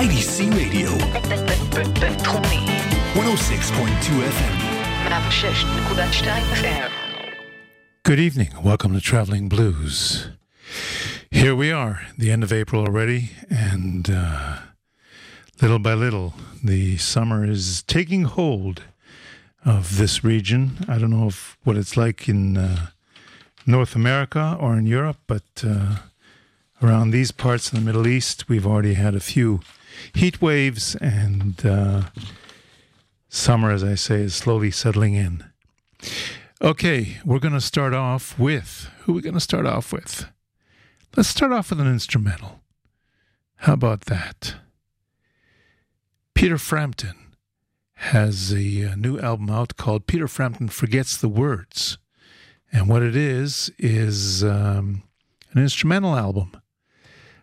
IDC Radio, בינתחומי, 106.2 FM. 106.2 FM. Good evening. Welcome to Traveling Blues. Here we are, the end of April already, and uh, little by little, the summer is taking hold of this region. I don't know if, what it's like in uh, North America or in Europe, but uh, around these parts of the Middle East, we've already had a few heat waves, and uh, summer, as I say, is slowly settling in. Okay, we're going to start off with who are we going to start off with? Let's start off with an instrumental. How about that? Peter Frampton has a, uh new album out called Peter Frampton Forgets the Words. And what it is, is um, an instrumental album.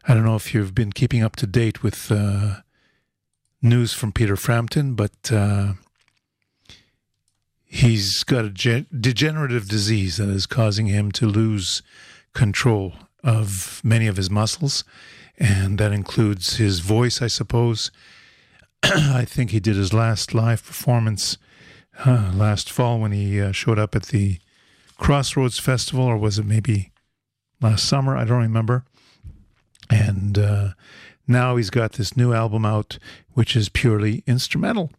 I don't know if you've been keeping up to date with uh, news from Peter Frampton, but uh, he's got a ge- degenerative disease that is causing him to lose control of many of his muscles, and that includes his voice, I suppose. I think he did his last live performance uh, last fall when he uh, showed up at the Crossroads Festival, or was it maybe last summer? I don't remember. And uh, now he's got this new album out, which is purely instrumental.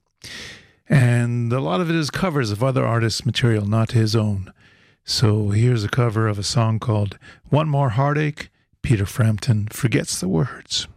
And a lot of it is covers of other artists' material, not his own. So here's a cover of a song called One More Heartache. Peter Frampton forgets the words.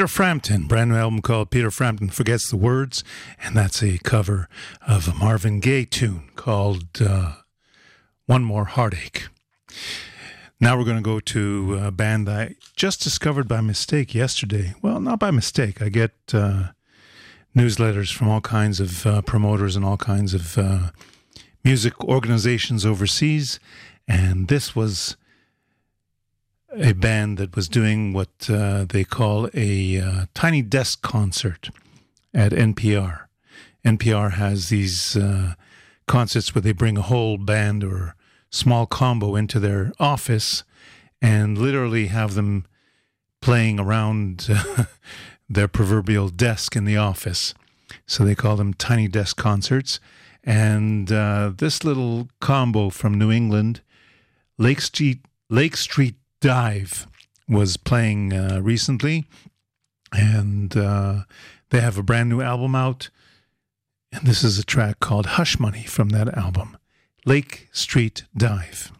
Peter Frampton, brand new album called Peter Frampton Forgets the Words, and that's a cover of a Marvin Gaye tune called uh, One More Heartache. Now we're going to go to a band I just discovered by mistake yesterday. Well, not by mistake. I get uh, newsletters from all kinds of uh, promoters and all kinds of uh, music organizations overseas, and this was a band that was doing what uh, they call a uh, tiny desk concert at NPR. NPR has these uh, concerts where they bring a whole band or small combo into their office and literally have them playing around their proverbial desk in the office. So they call them tiny desk concerts. And uh, this little combo from New England, Lake Street, Lake Street Dive was playing uh, recently, and uh, they have a brand new album out. And this is a track called Hush Money from that album Lake Street Dive.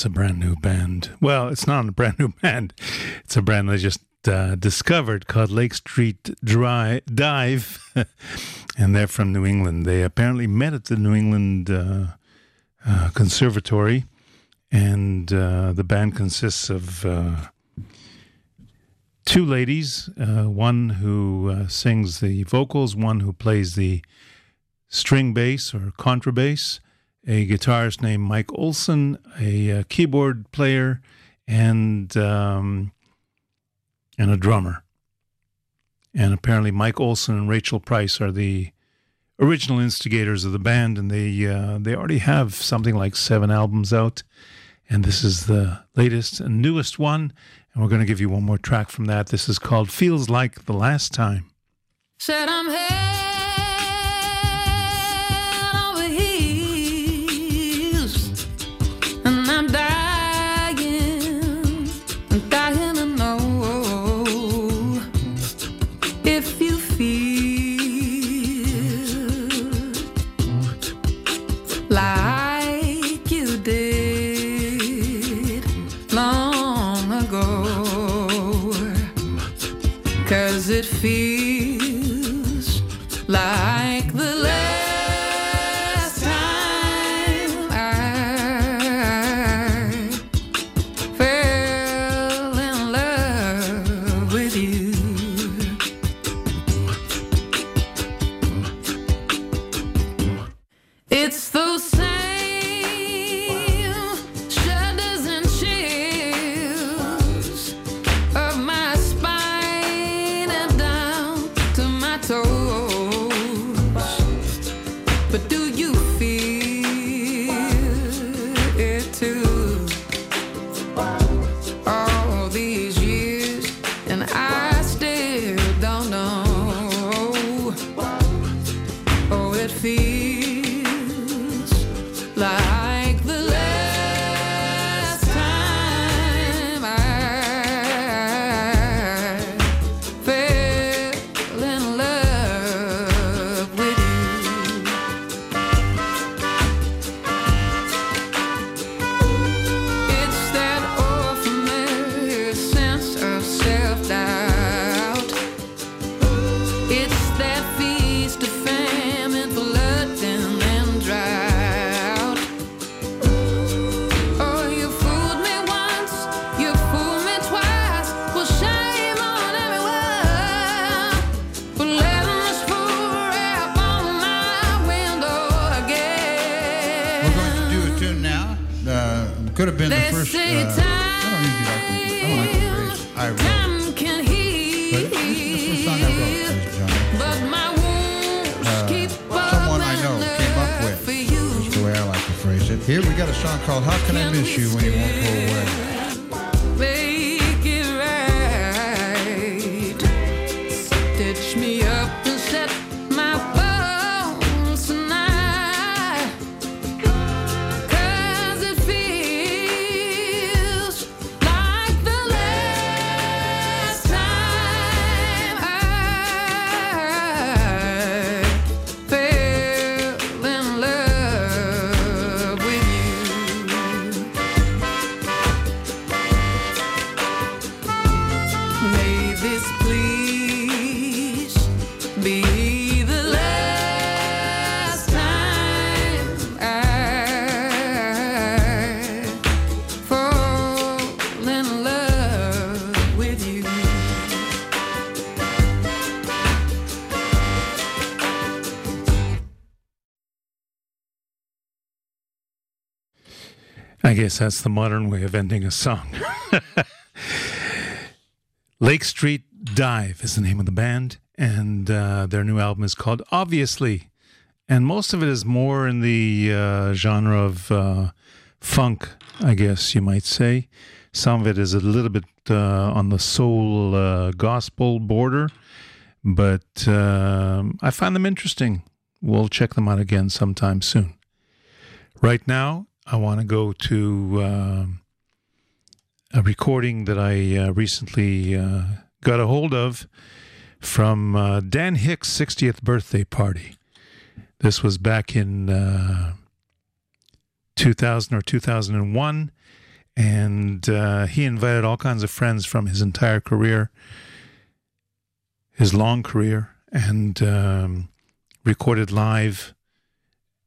It's a brand new band. Well, it's not a brand new band. It's a brand I just uh, discovered called Lake Street Dry Dive, and they're from New England. They apparently met at the New England uh, uh, Conservatory, and uh, the band consists of uh, two ladies, uh, one who sings the vocals, one who plays the string bass or contrabass a guitarist named Mike Olson, a, a uh, keyboard player, and um, and a drummer. And apparently, Mike Olson and Rachel Price are the original instigators of the band, and they uh, they already have something like seven albums out. And this is the latest and newest one. And we're going to give you one more track from that. This is called "Feels Like the Last Time." Said I'm here. if you feel Uh, could have been the They first. Uh, I don't usually like the, I don't like the phrase I wrote, can heal. but this is the first song I wrote, ladies and. But my wounds keep Someone I know came up with. That's the way I like to phrase it. Here we got a song called "How Can I Miss You When You Won't Go Away." That's the modern way of ending a song. Lake Street Dive is the name of the band, and uh, their new album is called Obviously. And most of it is more in the uh, genre of uh, funk, I guess you might say. Some of it is a little bit uh, on the soul uh, gospel border, but um I find them interesting. We'll check them out again sometime soon. Right now, I want to go to um a recording that I uh, recently uh, got a hold of from uh, Dan Hicks' 60th birthday party. This was back in uh, 2000 or 2001, and uh, he invited all kinds of friends from his entire career, his long career, and um, recorded live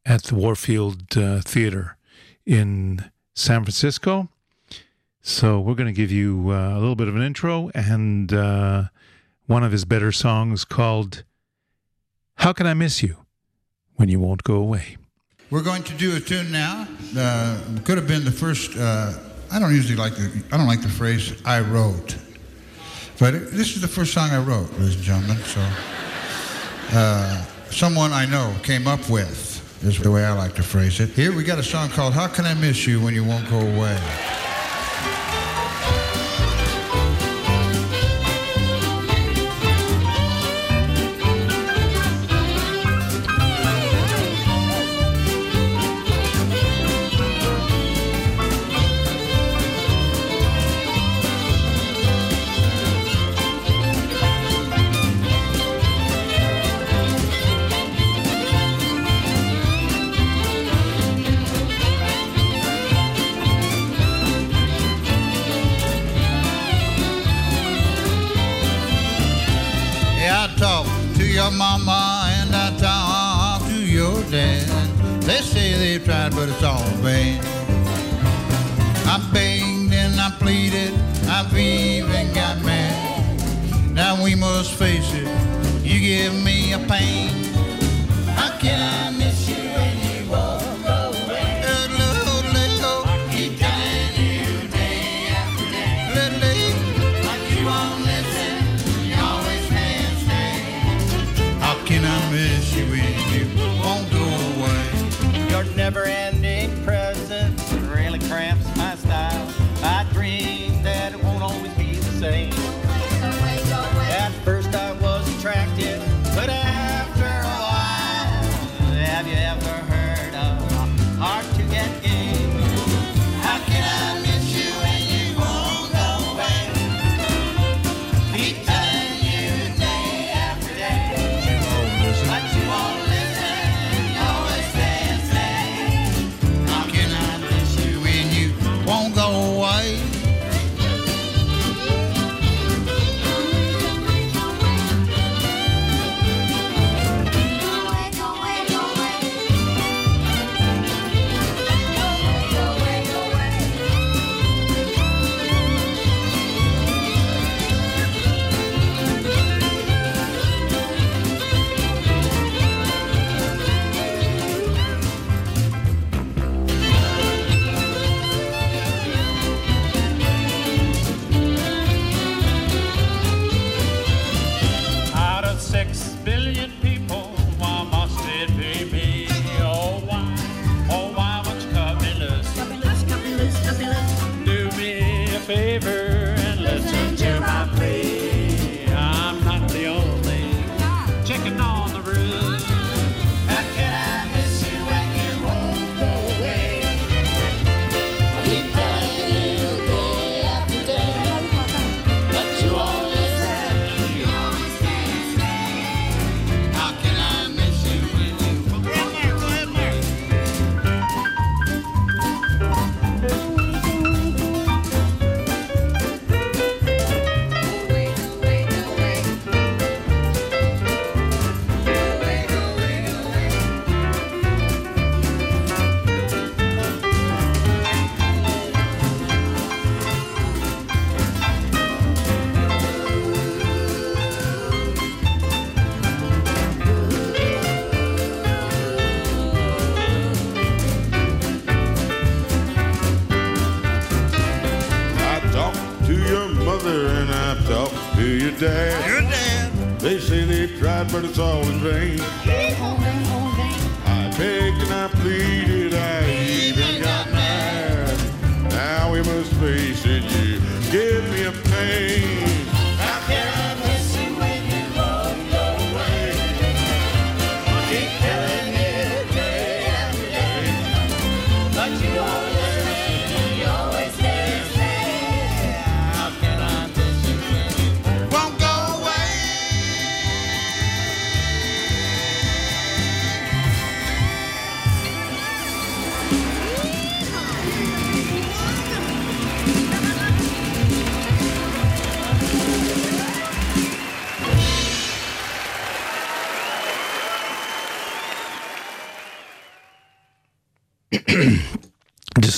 at the Warfield uh, Theater in San Francisco. So we're going to give you uh, a little bit of an intro and uh, one of his better songs called "How Can I Miss You When You Won't Go Away." We're going to do a tune now. Uh, could have been the first. Uh, I don't usually like the. I don't like the phrase "I wrote," but it, this is the first song I wrote, ladies and gentlemen. So, uh, someone I know came up with is the way I like to phrase it. Here we got a song called "How Can I Miss You When You Won't Go Away." I begged and I pleaded, I've even got mad. Now we must face it, you give me a pain. How can I?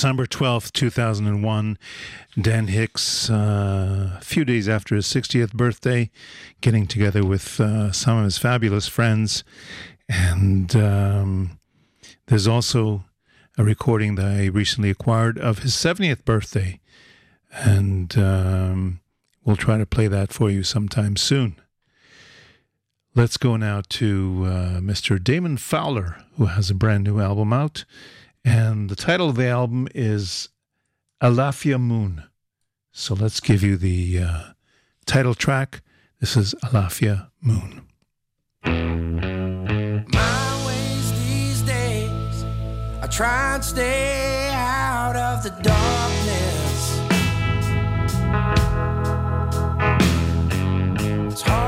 December 12th, 2001, Dan Hicks, uh, a few days after his 60th birthday, getting together with uh, some of his fabulous friends. And um, there's also a recording that I recently acquired of his 70th birthday. And um, we'll try to play that for you sometime soon. Let's go now to uh, Mr. Damon Fowler, who has a brand new album out. And the title of the album is Alafia Moon. So let's give you the uh, title track. This is Alafia Moon. My ways these days, I try and stay out of the darkness. It's hard.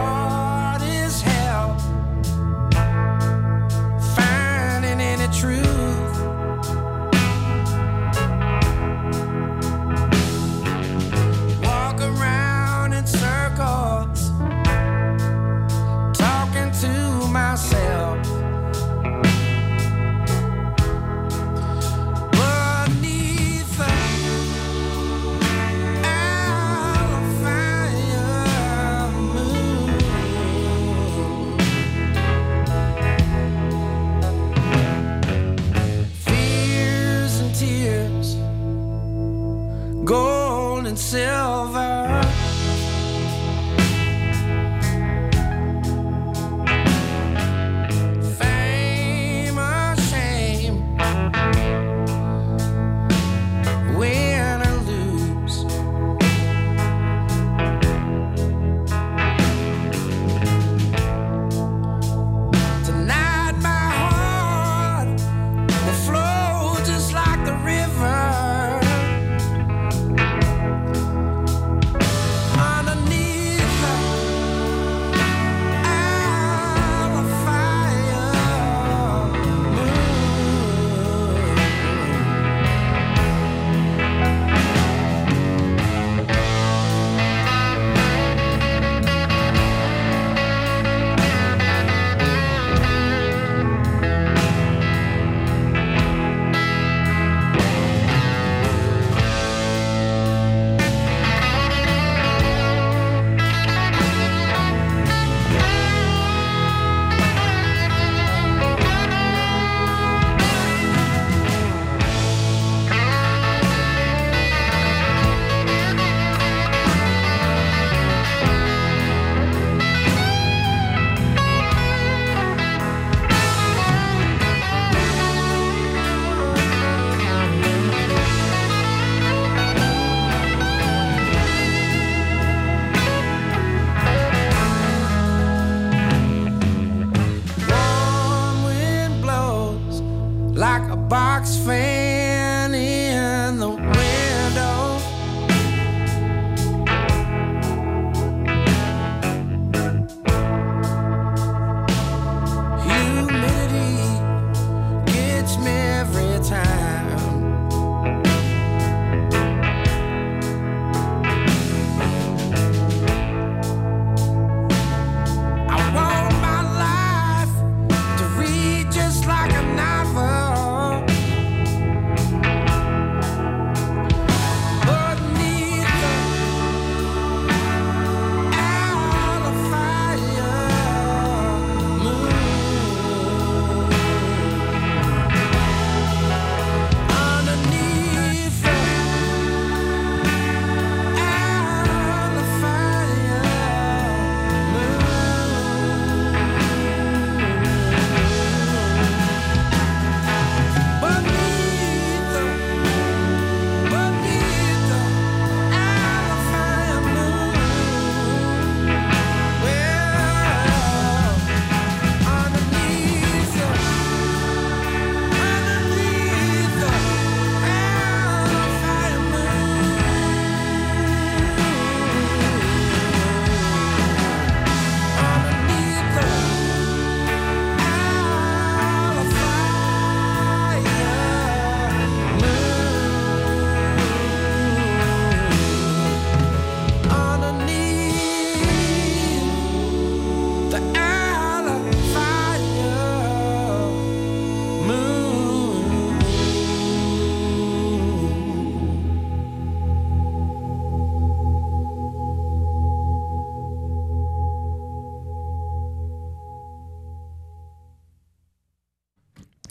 Silver.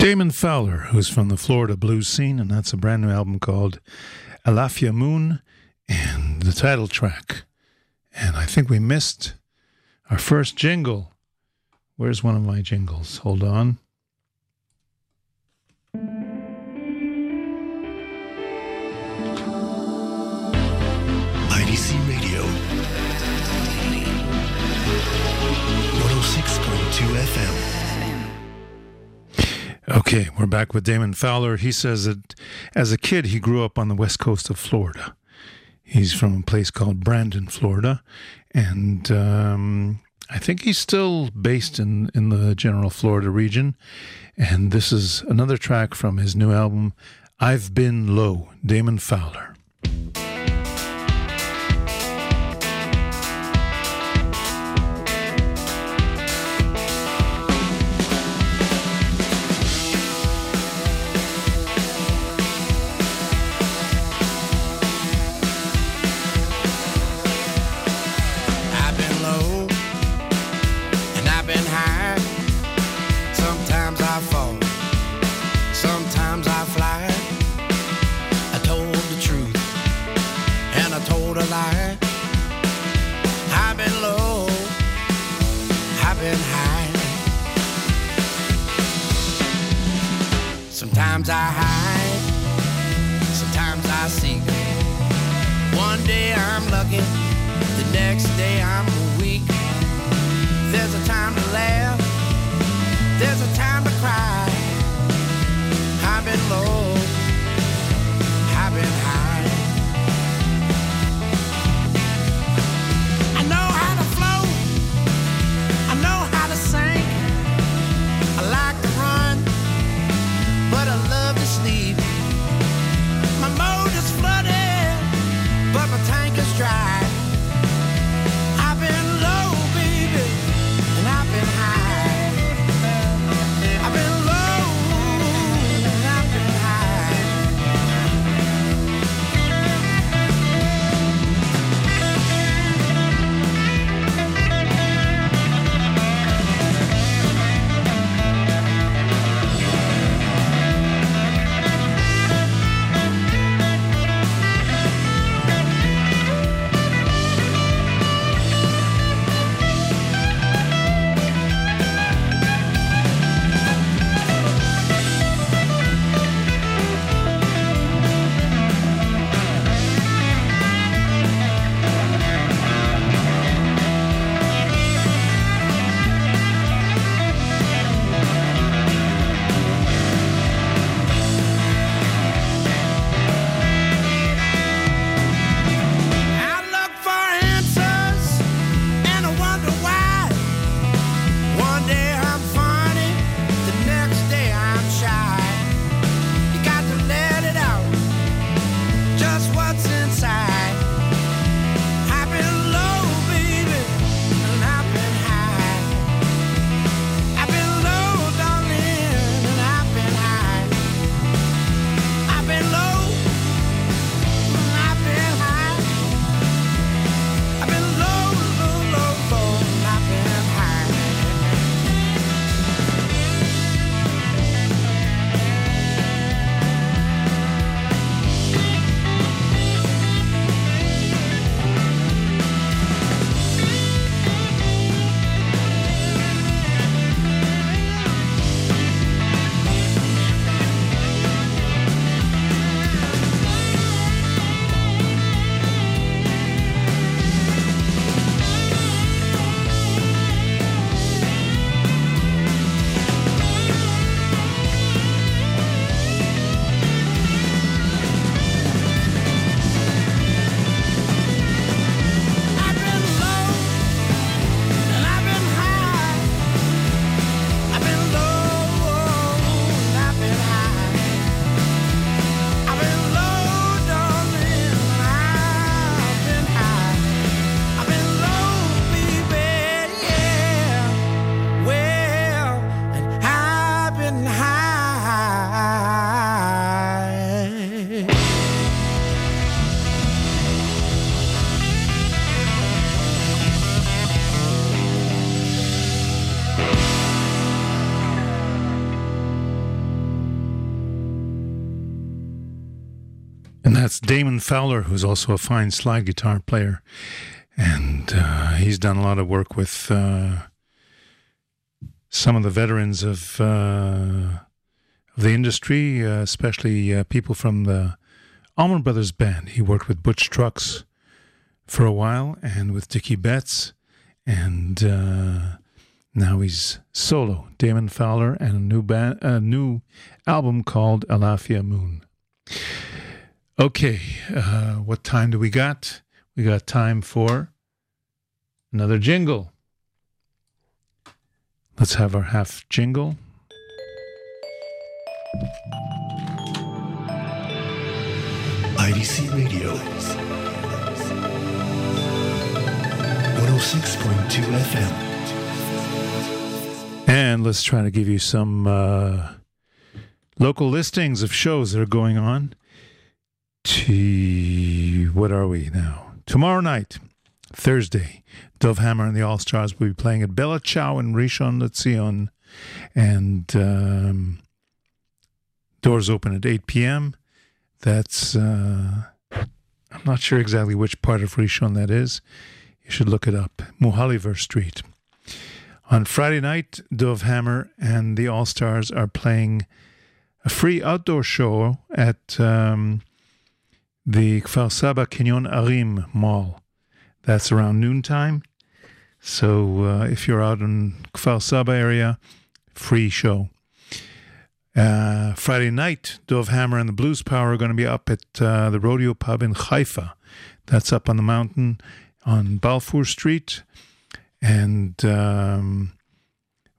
Damon Fowler, who's from the Florida blues scene, and that's a brand new album called Alafia Moon and the title track. And I think we missed our first jingle. Where's one of my jingles? Hold on. IDC Radio. 106.2 FM. Okay, we're back with Damon Fowler. He says that as a kid, he grew up on the west coast of Florida. He's from a place called Brandon, Florida, and um, I think he's still based in, in the general Florida region. And this is another track from his new album, I've Been Low, Damon Fowler. That's Damon Fowler, who's also a fine slide guitar player. And uh, he's done a lot of work with uh, some of the veterans of, uh, of the industry, uh, especially uh, people from the Allman Brothers Band. He worked with Butch Trucks for a while and with Dickey Betts. And uh, now he's solo, Damon Fowler, and a new, band, a new album called Alafia Moon. Okay, uh, what time do we got? We got time for another jingle. Let's have our half jingle. IDC Radio. 106.2 FM. And let's try to give you some uh, local listings of shows that are going on. What are we now? Tomorrow night, Thursday, Dov Hammer and the All Stars will be playing at Bella Chow in Rishon LeZion. And um, doors open at 8 p.m. That's, uh, I'm not sure exactly which part of Rishon that is. You should look it up. Mohliver Street. On Friday night, Dov Hammer and the All Stars are playing a free outdoor show at um, the Kfar Saba Kinyon Arim Mall. That's around noontime. So uh, if you're out in Kfar Saba area, free show. Uh, Friday night, Dov Hammer and the Blues Power are going to be up at uh, the Rodeo Pub in Haifa. That's up on the mountain on Balfour Street. And um,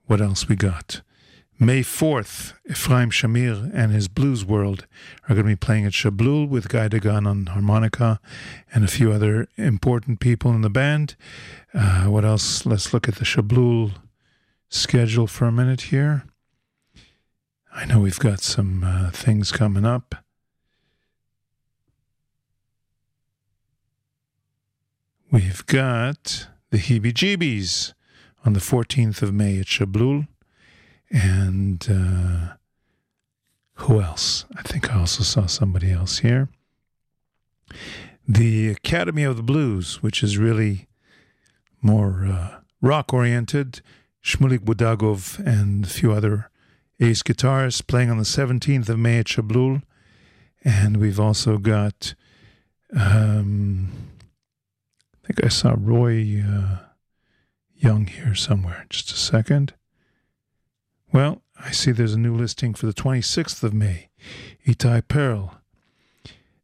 what else we got? May 4th, Ephraim Shamir and his Blues World are going to be playing at Shablul with Guy Dagan on harmonica and a few other important people in the band. Uh, what else? Let's look at the Shablul schedule for a minute here. I know we've got some uh, things coming up. We've got the Heebie Jeebies on the 14th of May at Shablul. And uh, who else? I think I also saw somebody else here. The Academy of the Blues, which is really more uh, rock oriented. Shmulik Budagov and a few other ace guitarists playing on the 17th of May at Shablul. And we've also got, um, I think I saw Roy uh, Young here somewhere. Just a second. Well, I see there's a new listing for the 26th of May. Itai Pearl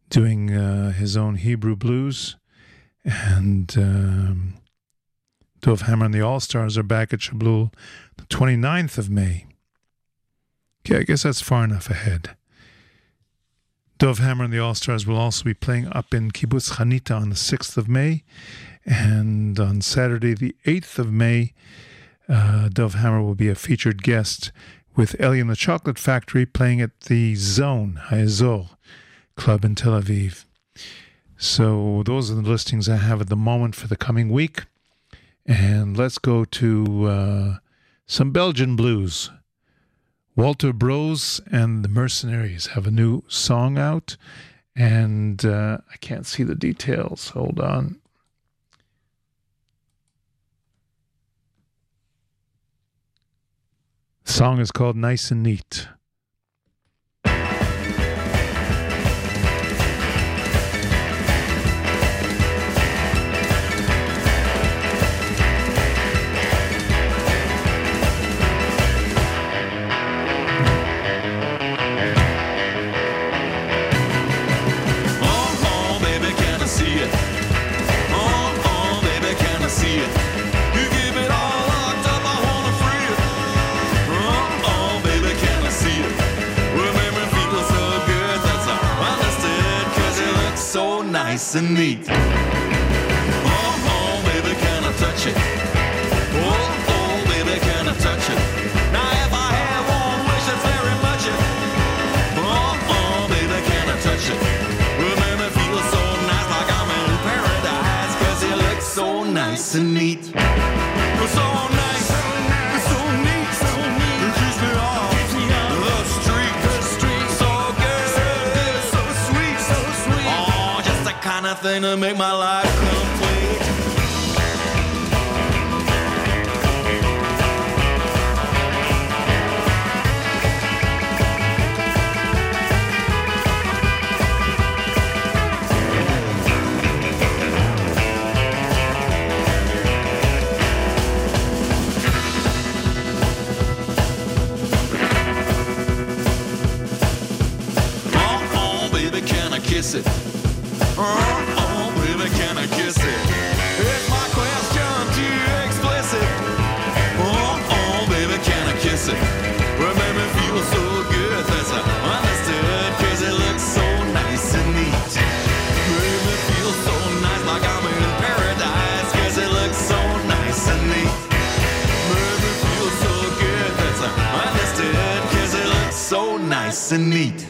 doing uh, his own Hebrew blues. And um, Dov Hammer and the All Stars are back at Shablul the 29th of May. Okay, I guess that's far enough ahead. Dov Hammer and the All Stars will also be playing up in Kibbutz Chanita on the 6th of May. And on Saturday, the 8th of May, uh, Dov Hammer will be a featured guest with Ellie and the Chocolate Factory playing at the Zone, Haezor Club in Tel Aviv. So those are the listings I have at the moment for the coming week. And let's go to uh, some Belgian blues. Walter Broes and the Mercenaries have a new song out, and uh, I can't see the details. Hold on. The song is called Nice and Neat. And neat. Oh, oh, baby, can I touch it? Oh, oh, baby, can I touch it? Now, if I had one wish, it's very much it. Oh, oh, baby, can I touch it? Well, make me feel so nice, like I'm in paradise, 'cause it looks so nice and neat. Kind of thing to make my life complete. Kiss it? Oh, baby, can I kiss it? Is my question too explicit? Oh, oh, baby, can I kiss it? Well, make me feel so good, that's how understood, 'cause it looks so nice and neat. Make me feel so nice, like I'm in paradise, 'cause it looks so nice and neat. Me feel so good, that's it looks so nice and neat.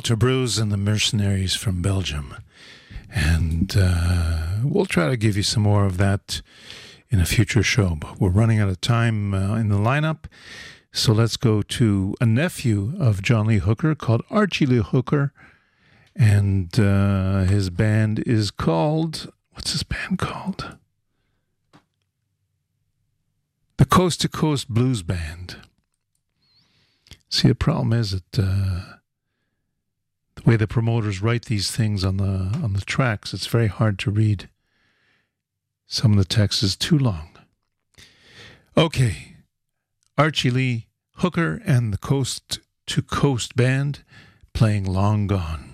Walter Broes and the Mercenaries from Belgium. And uh, we'll try to give you some more of that in a future show. But we're running out of time uh, in the lineup. So let's go to a nephew of John Lee Hooker called Archie Lee Hooker. And uh, his band is called, what's his band called? The Coast to Coast Blues Band. See, the problem is that uh, the way the promoters write these things on the on the tracks, it's very hard to read. Some of the text is too long. Okay, Archie Lee Hooker and the Coast to Coast Band playing Long Gone.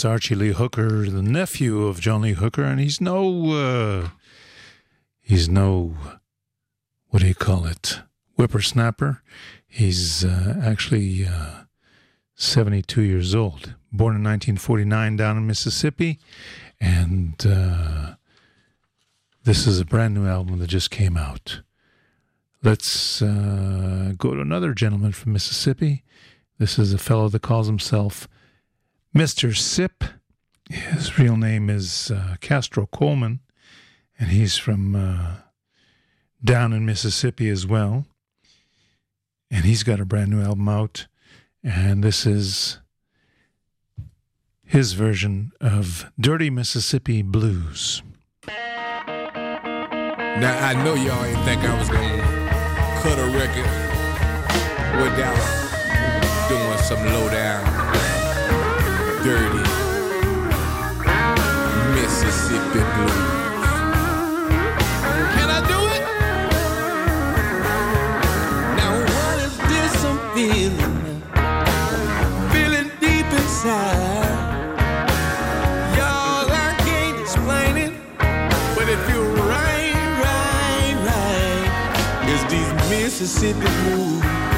That's Archie Lee Hooker, the nephew of John Lee Hooker, and he's no, uh, he's no, what do you call it, whippersnapper. He's uh, actually uh, 72 years old, born in 1949 down in Mississippi, and uh, this is a brand new album that just came out. Let's uh, go to another gentleman from Mississippi. This is a fellow that calls himself Mr. Sipp. His real name is uh, Castro Coleman, and he's from uh, down in Mississippi as well. And he's got a brand new album out, and this is his version of Dirty Mississippi Blues. Now I know y'all ain't think I was gonna cut a record without doing some low down, dirty Mississippi blues. Can I do it? Now what is this feeling? Feeling deep inside. Y'all, I can't explain it, but it feel right, right, right. It's these Mississippi blues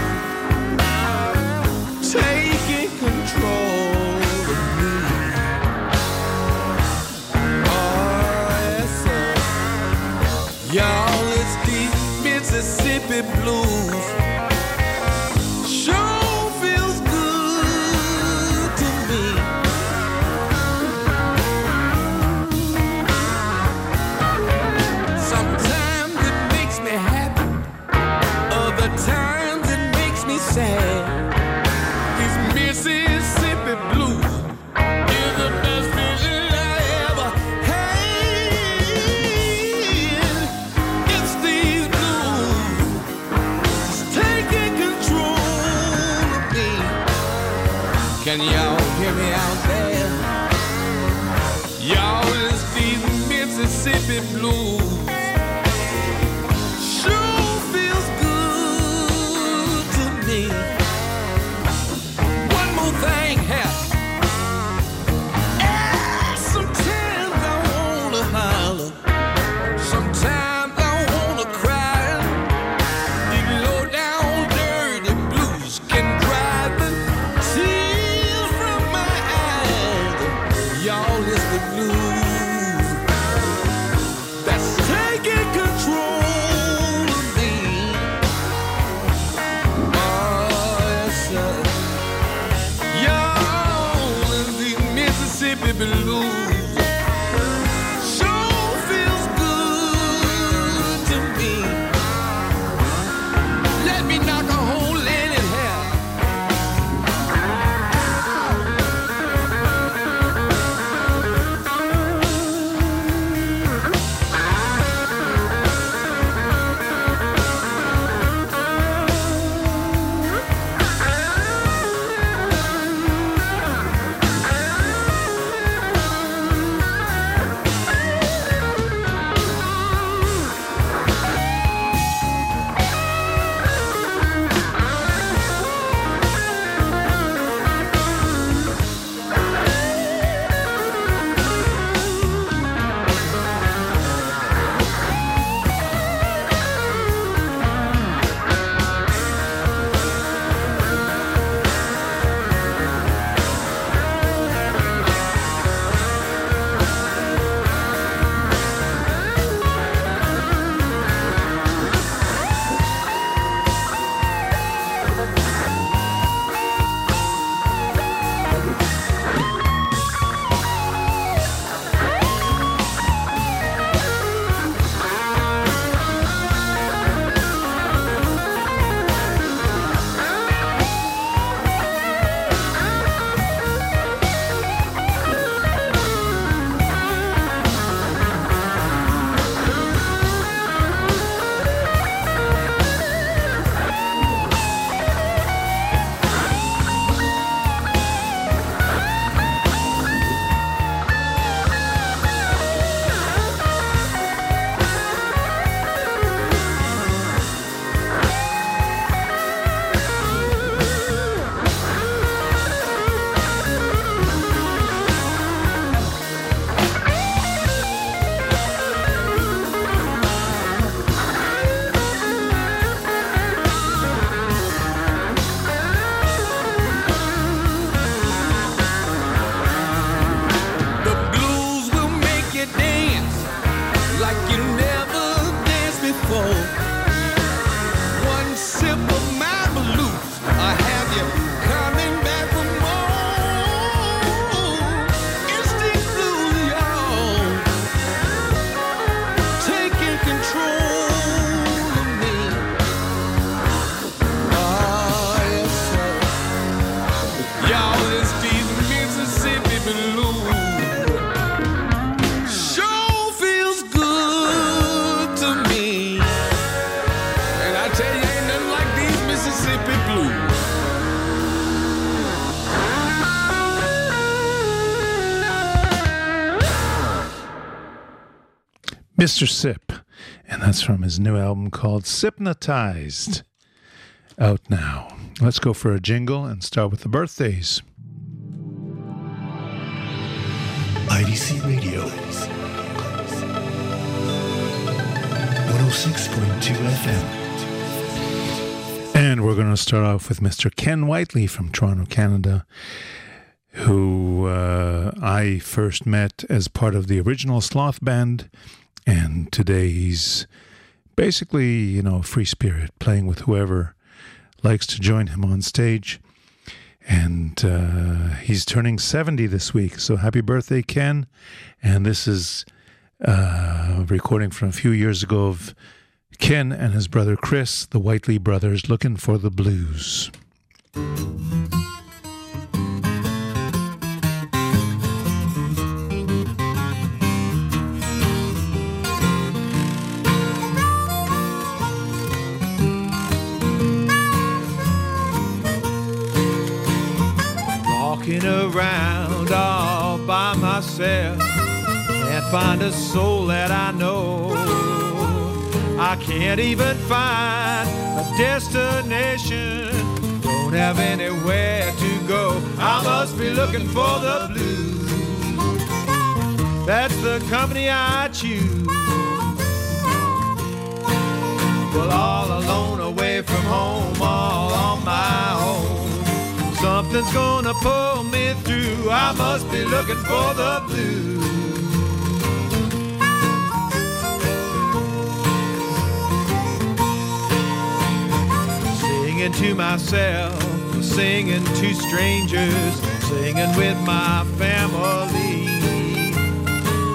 Mr. Sipp, and that's from his new album called Sippnotized. Out now. Let's go for a jingle and start with the birthdays. IDC Radio. 106.2 FM. And we're going to start off with Mr. Ken Whiteley from Toronto, Canada, who uh, I first met as part of the original Sloth Band. And today he's basically, you know, a free spirit, playing with whoever likes to join him on stage. And uh, he's turning 70 this week. So happy birthday, Ken. And this is uh, a recording from a few years ago of Ken and his brother Chris, the Whiteley brothers, looking for the blues. Find a soul that I know. I can't even find a destination, don't have anywhere to go. I must be looking for the blues. That's the company I choose. Well, all alone, away from home, all on my own. Something's gonna pull me through. I must be looking for the blues. Singing to myself, singing to strangers, singing with my family.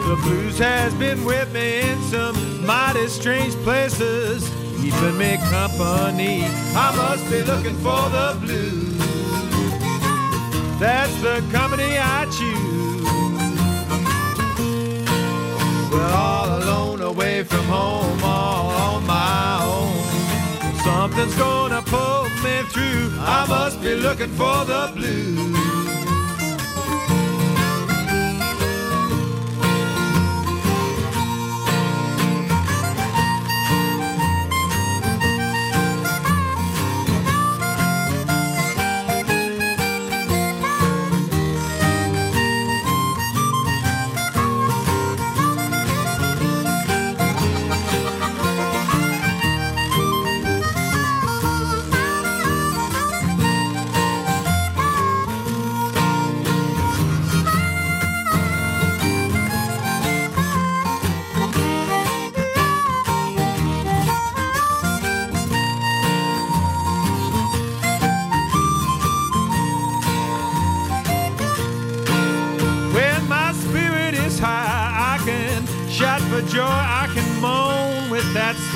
The blues has been with me in some mighty strange places, keeping me company. I must be looking for the blues. That's the company I choose. Well, all alone, away from home, all on my own. Something's gonna pull me through. I must be looking for the blues.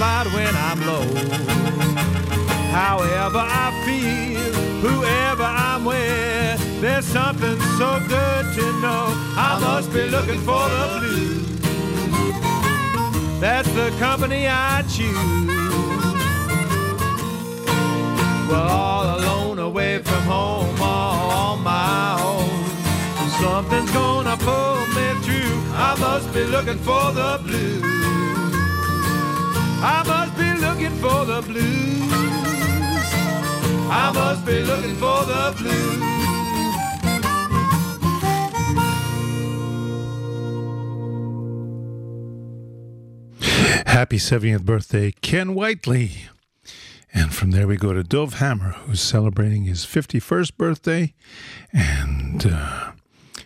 Slide when I'm low. However I feel, whoever I'm with, there's something so good to know. I must be looking for the blues. That's the company I choose. Well, all alone, away from home, all on my own. Something's gonna pull me through. I must be looking for the blues. I must be looking for the blues. I must be looking for the blues. Happy 70th birthday, Ken Whiteley. And from there we go to Dov Hammer, who's celebrating his 51st birthday and uh,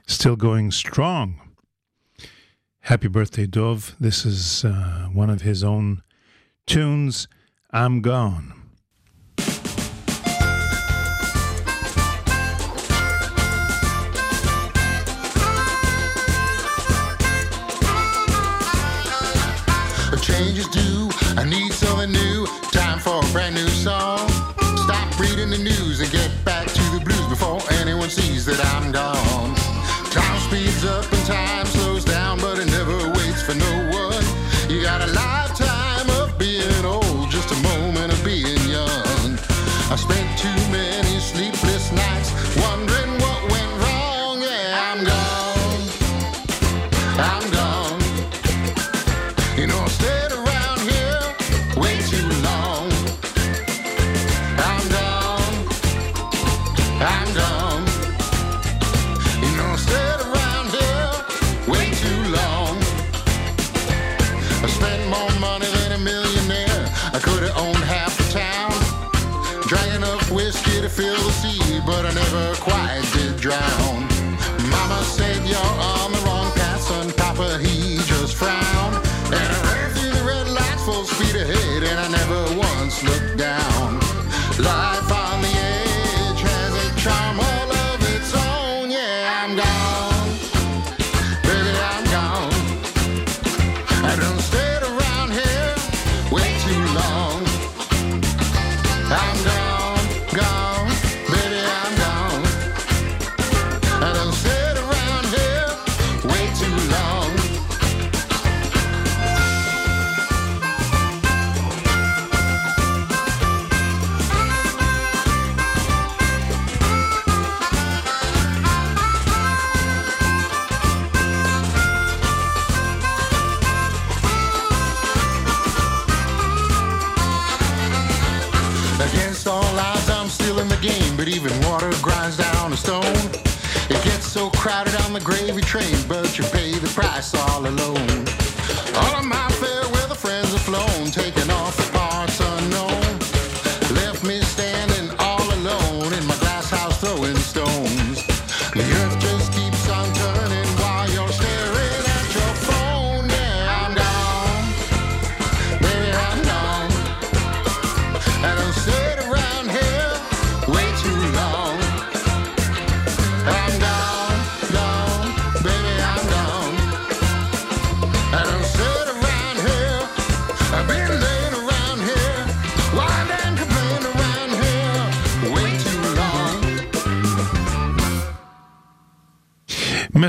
still going strong. Happy birthday, Dov. This is uh, one of his own tunes, I'm Gone. A change is due. I need something new. Time for a brand new song. Stop reading the news and get back to the blues before anyone sees that I'm gone. Time speeds up and time slows down, but it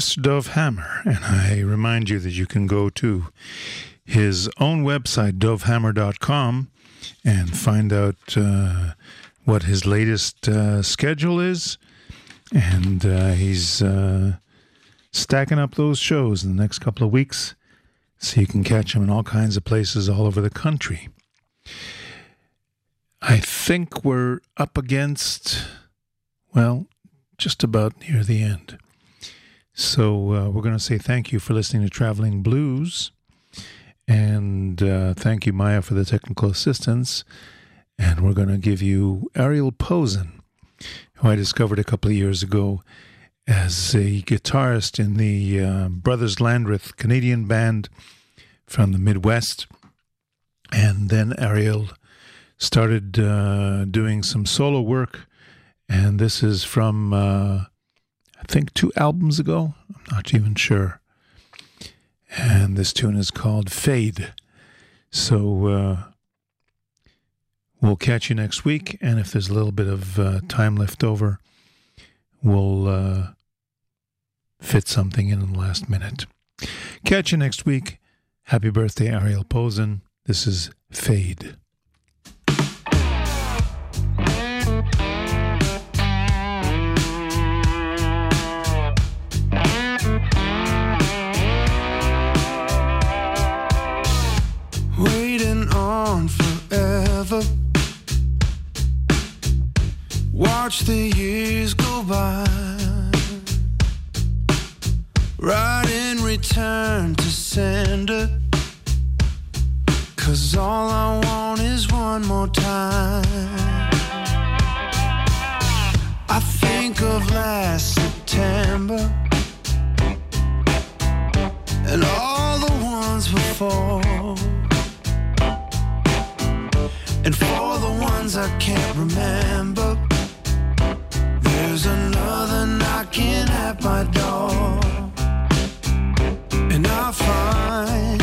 Mr. Dov Hammer, and I remind you that you can go to his own website, dovhammer.com, and find out uh, what his latest uh, schedule is. And uh, he's uh, stacking up those shows in the next couple of weeks, so you can catch him in all kinds of places all over the country. I think we're up against, well, just about near the end. So uh, we're going to say thank you for listening to Traveling Blues. And uh, thank you, Maya, for the technical assistance. And we're going to give you Ariel Posen, who I discovered a couple of years ago as a guitarist in the uh, Brothers Landreth Canadian band from the Midwest. And then Ariel started uh, doing some solo work. And this is from, uh, I think, two albums ago. I'm not even sure. And this tune is called Fade. So uh, we'll catch you next week. And if there's a little bit of uh, time left over, we'll uh, fit something in in the last minute. Catch you next week. Happy birthday, Ariel Posen. This is Fade. Watch the years go by. Right in return to sender. Cause all I want is one more time. I think of last September and all the ones before. And for the ones I can't remember, my door. And I find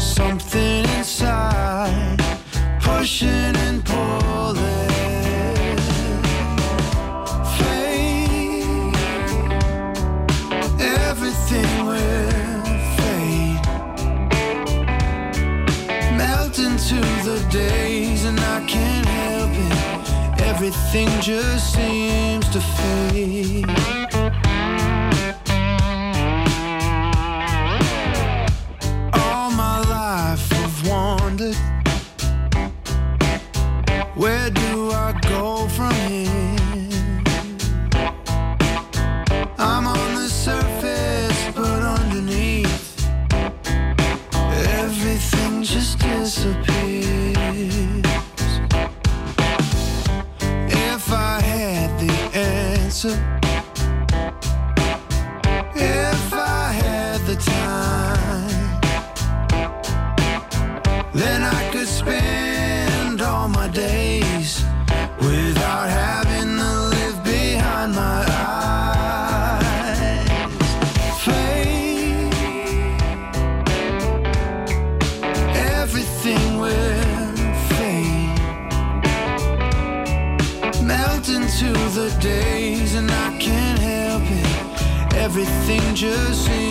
something inside pushing and pulling. Fade, everything will fade melt into the days and I can't help it. Everything just seems to fade. Just